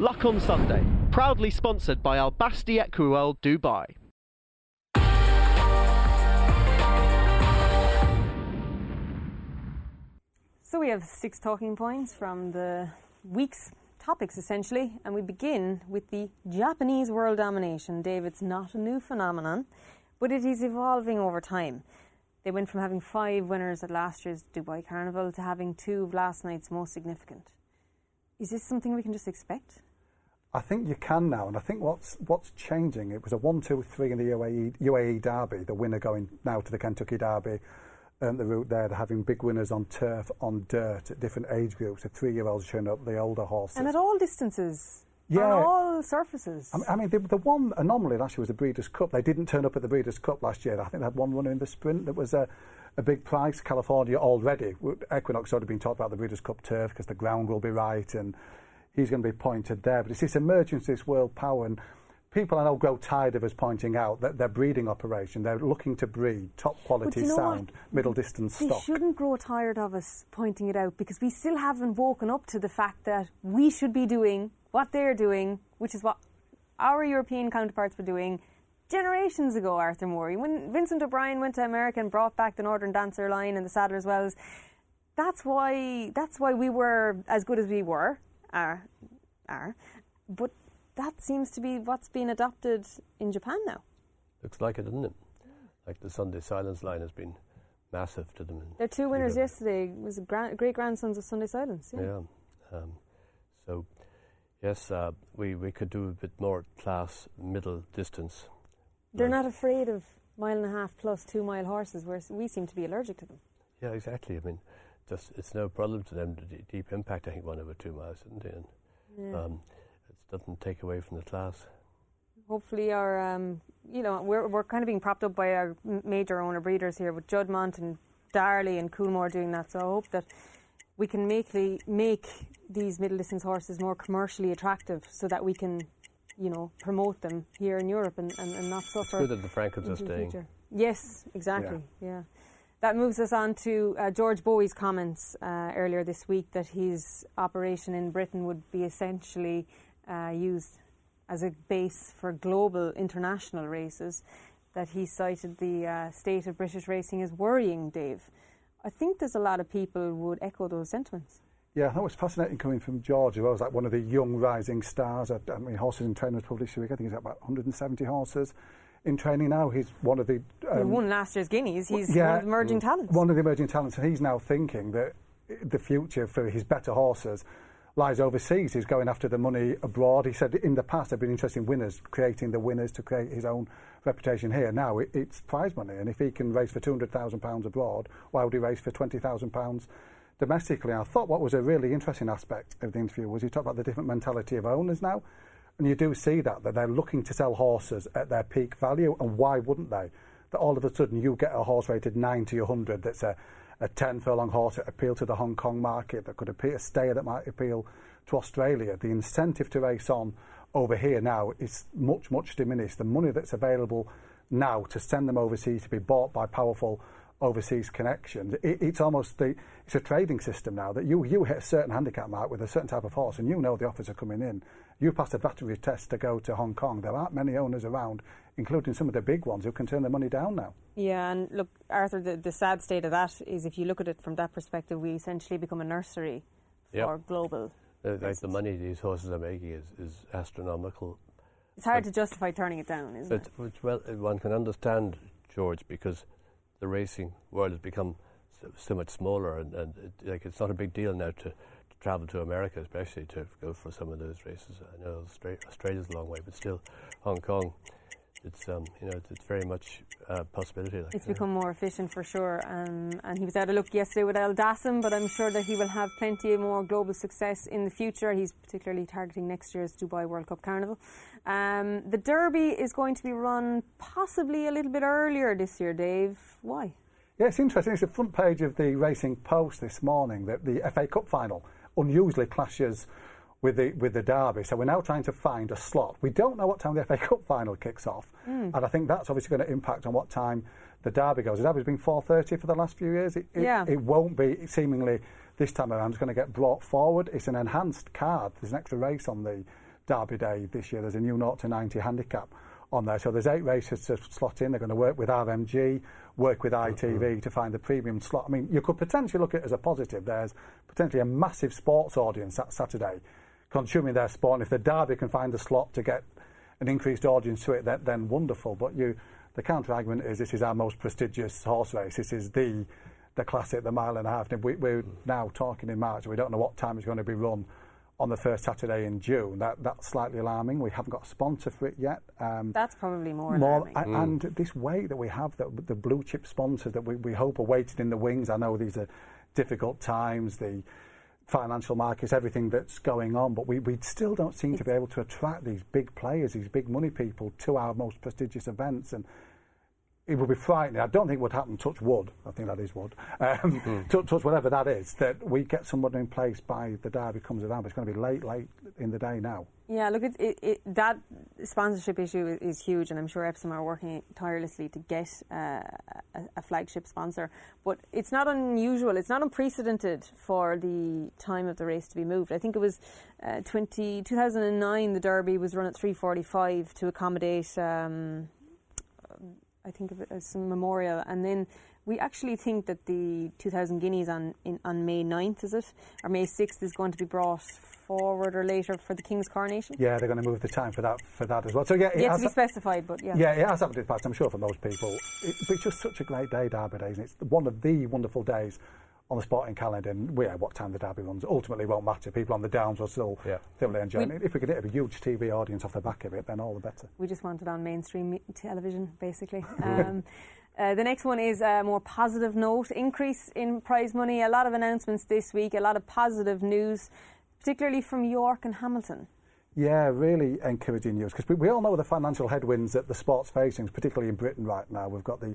Luck on Sunday, proudly sponsored by Al Basti Equiworld Dubai. So we have six talking points from the week's topics essentially, and we begin with the Japanese world domination. Dave, it's not a new phenomenon, but it is evolving over time. They went from having five winners at last year's Dubai Carnival to having two of last night's most significant. Is this something we can just expect? I think you can now, and I think what's what's changing. It was a one-two-three in the UAE, UAE Derby, the winner going now to the Kentucky Derby, and the route there. They're having big winners on turf, on dirt, at different age groups. The three-year-olds showing up, the older horses, and at all distances. Yeah. On all surfaces. I mean, I mean the, the one anomaly last year was the Breeders' Cup. They didn't turn up at the Breeders' Cup last year. I think they had one runner in the sprint that was a, a big prize. California already. Equinox already been talked about the Breeders' Cup turf because the ground will be right and he's going to be pointed there. But it's this emergence, this world power, and people I know grow tired of us pointing out that their breeding operation, they're looking to breed top quality you know sound, what? middle distance They stock. shouldn't grow tired of us pointing it out because we still haven't woken up to the fact that we should be doing what they're doing, which is what our European counterparts were doing generations ago, Arthur Moore. When Vincent O'Brien went to America and brought back the Northern Dancer line and the Sadler's Wells, that's why that's why we were as good as we were, are, are. But that seems to be what's being adopted in Japan now. Looks like it, doesn't it? Like the Sunday Silence line has been massive to them. Their two winners yesterday was grand, great grandsons of Sunday Silence. Yeah. Yeah. Um, so, yes, uh, we, we could do a bit more class middle distance. They're Like- not afraid of mile and a half plus two mile horses, whereas we seem to be allergic to them. Yeah, exactly. I mean, just it's no problem to them. The deep impact, I think, one over two miles, isn't it? And, Yeah. um, doesn't take away from the class. Hopefully, our um, you know we're we're kind of being propped up by our major owner breeders here with Juddmont and Darley and Coolmore doing that. So I hope that we can make the, make these middle distance horses more commercially attractive, so that we can you know promote them here in Europe and, and, and not suffer. Good that the Frankels are staying. future. Yes, exactly. Yeah. That moves us on to uh, George Boughey's comments uh, earlier this week that his operation in Britain would be essentially uh, used as a base for global international races. That he cited the uh, state of British racing as worrying, Dave. I think there's a lot of people would echo those sentiments. Yeah, that was fascinating coming from George. I was like one of the young rising stars. I, I mean, Horses in Training was published this week. I think he's got about 170 horses in training now. He's one of the he um, won last year's Guineas. He's one of the emerging talents. One of the emerging talents, and he's now thinking that the future for his better horses lies overseas. He's going after the money abroad. He said in the past there have been interested in winners, creating the winners to create his own reputation here. Now it, it's prize money, and if he can race for two hundred thousand pounds abroad, why would he race for twenty thousand pounds? Domestically, I thought what was a really interesting aspect of the interview was he talked about the different mentality of owners now, and you do see that that they're looking to sell horses at their peak value, and why wouldn't they? That all of a sudden you get a horse rated 90 or 100 that's a, a 10 furlong horse that appeal to the Hong Kong market, that could appeal a stayer that might appeal to Australia. The incentive to race on over here now is much, much diminished. The money that's available now to send them overseas to be bought by powerful overseas connections, it, it's almost the, it's a trading system now that you, you hit a certain handicap mark with a certain type of horse and you know the offers are coming in. You pass a battery test to go to Hong Kong. There aren't many owners around, including some of the big ones, who can turn their money down now. Yeah, and look, Arthur, the, the sad state of that is if you look at it from that perspective, we essentially become a nursery Yep. for global. Uh, like the money these horses are making is, is astronomical. It's hard to justify turning it down, isn't it? which, well, uh, one can understand George because the racing world has become so, so much smaller, and, and it, like it's not a big deal now to, to travel to America, especially to go for some of those races. I know Austra- Australia's a long way, but still, Hong Kong, it's um, you know, it's, it's very much a possibility. Like, It's you know. become more efficient for sure. Um, and he was out of luck yesterday with El Dassim, but I'm sure that he will have plenty more global success in the future. He's particularly targeting next year's Dubai World Cup Carnival. Um, the Derby is going to be run possibly a little bit earlier this year, Dave. Why? Yeah, it's interesting. It's the front page of the Racing Post this morning that the FA Cup final unusually clashes with the with the derby. So we're now trying to find a slot. We don't know what time the FA Cup final kicks off, and I think that's obviously going to impact on what time the derby goes. The derby's been 4:30 for the last few years. It, it, Yeah. it won't be seemingly this time around. It's going to get brought forward. It's an enhanced card. There's an extra race on the Derby Day this year. There's a new 0 to 90 handicap on there. So there's eight races to slot in. They're going to work with RMG, work with ITV mm-hmm. to find the premium slot. I mean, you could potentially look at it as a positive. There's potentially a massive sports audience that Saturday consuming their sport. And if the Derby can find a slot to get an increased audience to it, then, then wonderful. But you, the counter argument is this is our most prestigious horse race. This is the the classic, the mile and a half. And we, we're now talking in March. We don't know what time it's going to be run on the first Saturday in June. That that's slightly alarming. We haven't got a sponsor for it yet. Um, that's probably more, more and, mm. and, this weight that we have, that the blue chip sponsors that we, we hope are waiting in the wings. I know these are difficult times. The financial markets, everything that's going on, but we, we still don't seem to be able to attract these big players, these big money people to our most prestigious events. And it would be frightening. I don't think it would happen, touch wood, I think that is wood, um, mm. touch, touch, whatever that is, that we get someone in place by the derby comes around. But it's going to be late, late in the day now. Yeah, look, it, it, it, that sponsorship issue is, is, huge, and I'm sure Epsom are working tirelessly to get uh, a, a, flagship sponsor. But it's not unusual, it's not unprecedented for the time of the race to be moved. I think it was uh, 20, 2009, the Derby was run at 3.45 to accommodate. Um, I think of it as some memorial. And then we actually think that the 2000 guineas on in, on May 9th, is it? Or May 6th is going to be brought forward or later for the King's coronation? Yeah, they're going to move the time for that for that as well. So yeah, it Yet to be specified, but yeah. Yeah, it has happened in the past, I'm sure for most people. It, but it's just such a great day, Derby Days, and it's one of the wonderful days on the sporting calendar and yeah, what time the derby runs ultimately won't matter. People on the downs will still yeah. thoroughly enjoy it. If we could hit a huge TV audience off the back of it, then all the better. We just want it on mainstream television, basically. Um, uh, the next one is a more positive note increase in prize money. A lot of announcements this week, a lot of positive news, particularly from York and Hamilton. Yeah, really encouraging news because we, we all know the financial headwinds that the sport's facing, particularly in Britain right now. We've got the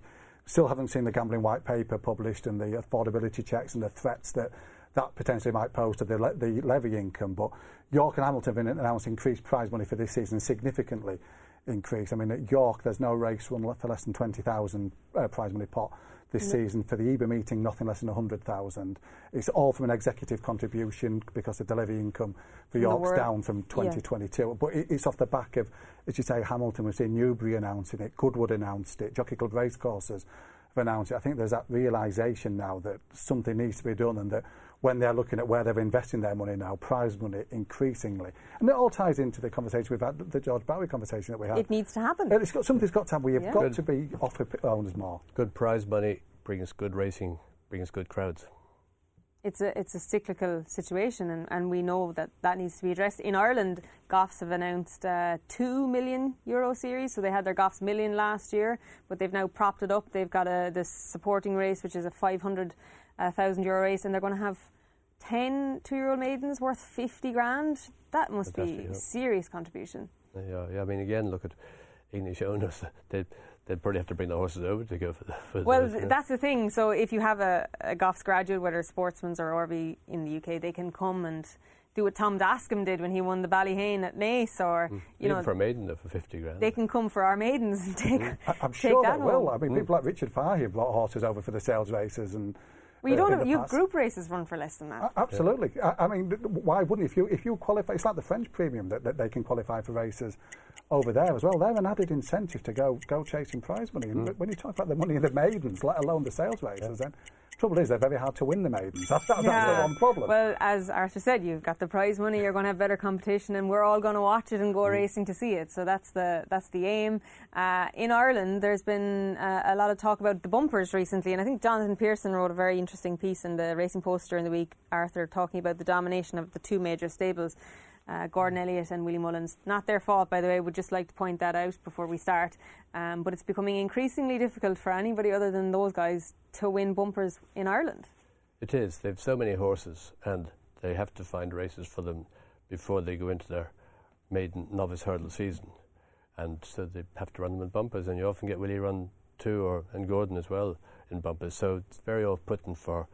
Still haven't seen the gambling white paper published and the affordability checks and the threats that that potentially might pose to the, le the levy income. But York and Hamilton have announced increased prize money for this season, significantly increased. I mean, at York, there's no race run for less than 20,000 uh, prize money pot this mm. season. For the Ebor meeting, nothing less than 100,000. It's all from an executive contribution because the levy income for York's down from 2022. Yeah. But it, it's off the back of, as you say, Hamilton, we've seen Newbury announcing it, Goodwood announced it, Jockey Club Racecourses have announced it. I think there's that realisation now that something needs to be done and that when they're looking at where they're investing their money now, prize money increasingly. And it all ties into the conversation we've had, the George Boughey conversation that we had. It needs to happen. It's got, something's got to happen. We have yeah. got good. to be offer owners more. Good prize money brings good racing, brings good crowds. It's a it's a cyclical situation, and, and we know that that needs to be addressed. In Ireland, Goffs have announced a two million euro series, so they had their Goffs million last year, but they've now propped it up. They've got a this supporting race, which is a five hundred uh, thousand euro race, and they're going to have 10 two-year-old maidens worth 50 grand. That must be a serious contribution. Yeah, yeah. I mean, again, look at English owners. They they'd probably have to bring the horses over to go for the. For well, the, that's the thing. So if you have a, a Goffs graduate, whether sportsman's or Orby in the UK, they can come and do what Tom Dascombe did when he won the Ballyhane at Naas, or mm. you Even know, for a maiden for fifty grand. They can come for our maidens and take. Mm. I, am sure they will. I mean, mm. people like Richard Fahey have brought horses over for the sales races and. Well, you don't have, you have group races run for less than that. absolutely. Yeah. I, I, mean, why wouldn't if you if you qualify? It's like the French premium that, that they can qualify for races over there as well. They're an added incentive to go go chasing prize money. And mm. when you talk about the money of the maidens, let alone the sales races, yeah. then trouble is they're very hard to win the maidens. That's, that's, yeah. the one problem. Well, as Arthur said, you've got the prize money. You're going to have better competition, and we're all going to watch it and go mm. racing to see it. So that's the that's the aim. Uh, in Ireland, there's been uh, a lot of talk about the bumpers recently, and I think Jonathan Pearson wrote a very interesting piece in the Racing Post during the week. Arthur talking about the domination of the two major stables uh, Gordon Elliott and Willie Mullins. Not their fault, by the way, would just like to point that out before we start. Um, but it's becoming increasingly difficult for anybody other than those guys to win bumpers in Ireland. It is. They've so many horses and they have to find races for them before they go into their maiden novice hurdle season. And so they have to run them in bumpers, and you often get Willie run two or and Gordon as well in bumpers. So it's very off putting for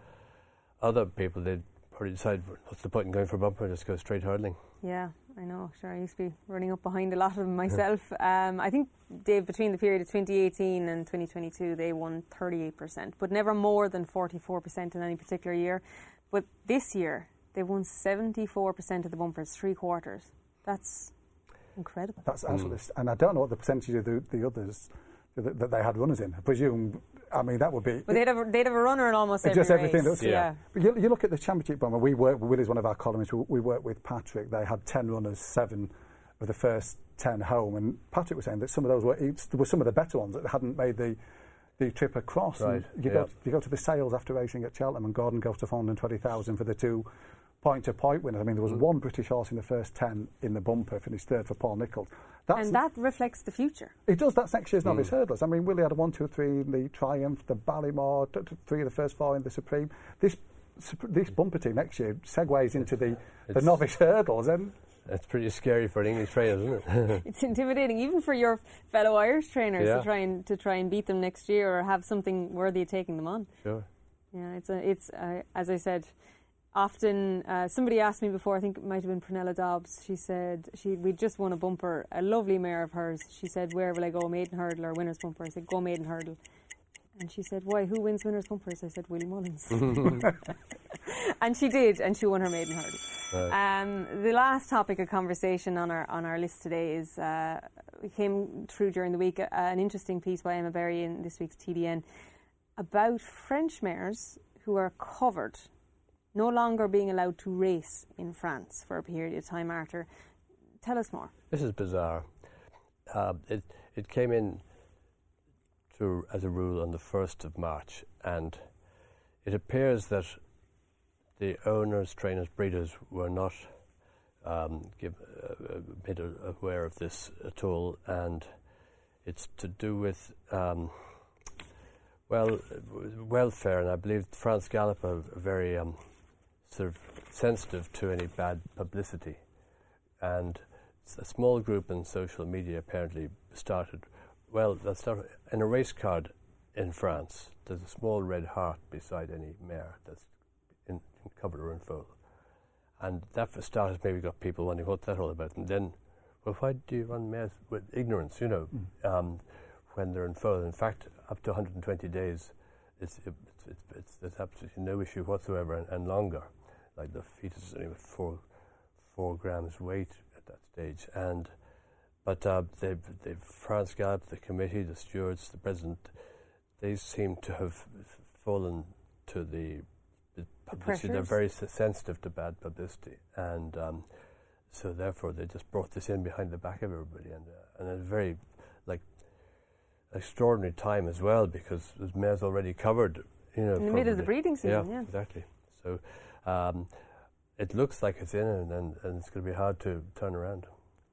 other people. They probably decide what's the point in going for bumper, just go straight hurdling. Yeah, I know. Sure, I used to be running up behind a lot of them myself. um, I think, Dave, between the period of 2018 and 2022, they won 38%, but never more than 44% in any particular year. But this year, they won 74% of the bumpers, three quarters. That's Incredible. That's absolutely, and I don't know what the percentage of the, the others that, that they had runners in. I presume, I mean, that would be. But they'd have, a- they'd have a runner in almost every just everything race. that's yeah. But you, you look at the championship bumper. We work. Willie's one of our columnists. We, we work with Patrick. They had ten runners, seven of the first ten home, and Patrick was saying that some of those were were some of the better ones that hadn't made the the trip across. And Right, You go yeah. to, you go to the sales after racing at Cheltenham, and Gordon goes to 420,000 for the two point to point winners. I mean, there Mm. was one British horse in the first ten in the bumper, finished third for Paul Nicholls. That's And that reflects the future. it does. That's next year's Hmm. novice hurdlers. I mean, Willie had a one, two, three in the Triumph, the Ballymore, t- t- three of the first four in the Supreme. This this bumper team next year segues into the, the It's- novice hurdles, and It's pretty scary for an English trainer, isn't it? It's intimidating, even for your fellow Irish trainers Yeah. to try and to try and beat them next year or have something worthy of taking them on. sure. Yeah, it's a, it's uh, as I said. Often, uh, somebody asked me before. I think it might have been Prunella Dobbs. She said she we just won a bumper, a lovely mare of hers. She said, "Where will I go, maiden hurdle or winners bumper?" I said, "Go maiden hurdle." And she said, "Why? Who wins winners bumpers?" I said, "Willie Mullins." and she did, and she won her maiden hurdle. Right. Um, the last topic of conversation on our on our list today is uh, we came through during the week uh, an interesting piece by Emma Berry in this week's TDN about French mares who are covered, no longer being allowed to race in France for a period of time. Arthur, tell us more. This is bizarre. Uh, it it came in to as a rule on the first of March, and it appears that the owners, trainers, breeders were not um, give, uh, made aware of this at all, and it's to do with um, well welfare, and I believe France Galop are very um, sort of sensitive to any bad publicity, and a small group in social media apparently started. Well, that's started in a race card in France. There's a small red heart beside any mare that's in, in covered or in foal, and that for starters maybe got people wondering what's that all about. And then, well, why do you run mares with ignorance? You know, um, when they're in foal. In fact, up to 120 days, it's, it's, it's, it's there's absolutely no issue whatsoever, and, and longer. Like the fetus is only four four grams weight at that stage, and but uh, they, they, France got the committee, the stewards, the president, they seem to have fallen to the, the publicity. They're very sensitive to bad publicity, and um, so therefore they just brought this in behind the back of everybody, and uh, and a very like extraordinary time as well because mares already covered. You know, In the middle of the breeding season, yeah. exactly. So um, it looks like it's in, and, and, and it's going to be hard to turn around.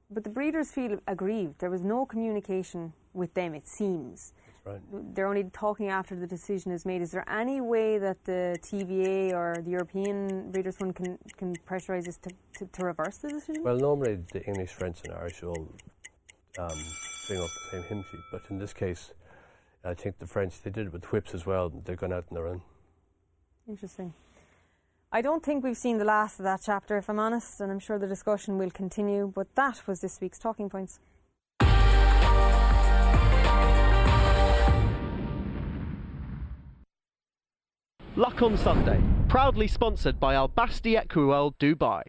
But the breeders feel aggrieved. There was no communication with them, it seems. Right. They're only talking after the decision is made. Is there any way that the TVA or the European Breeders' Fund can, can pressurise us to, to, to reverse the decision? Well, normally the English, French, and Irish all um, sing off the same hymn sheet, but in this case, I think the French they did it with whips as well. They've gone out on their own. Interesting. I don't think we've seen the last of that chapter, if I'm honest, and I'm sure the discussion will continue. But that was this week's Talking Points. Luck on Sunday, proudly sponsored by Al Basti Equiworld Dubai.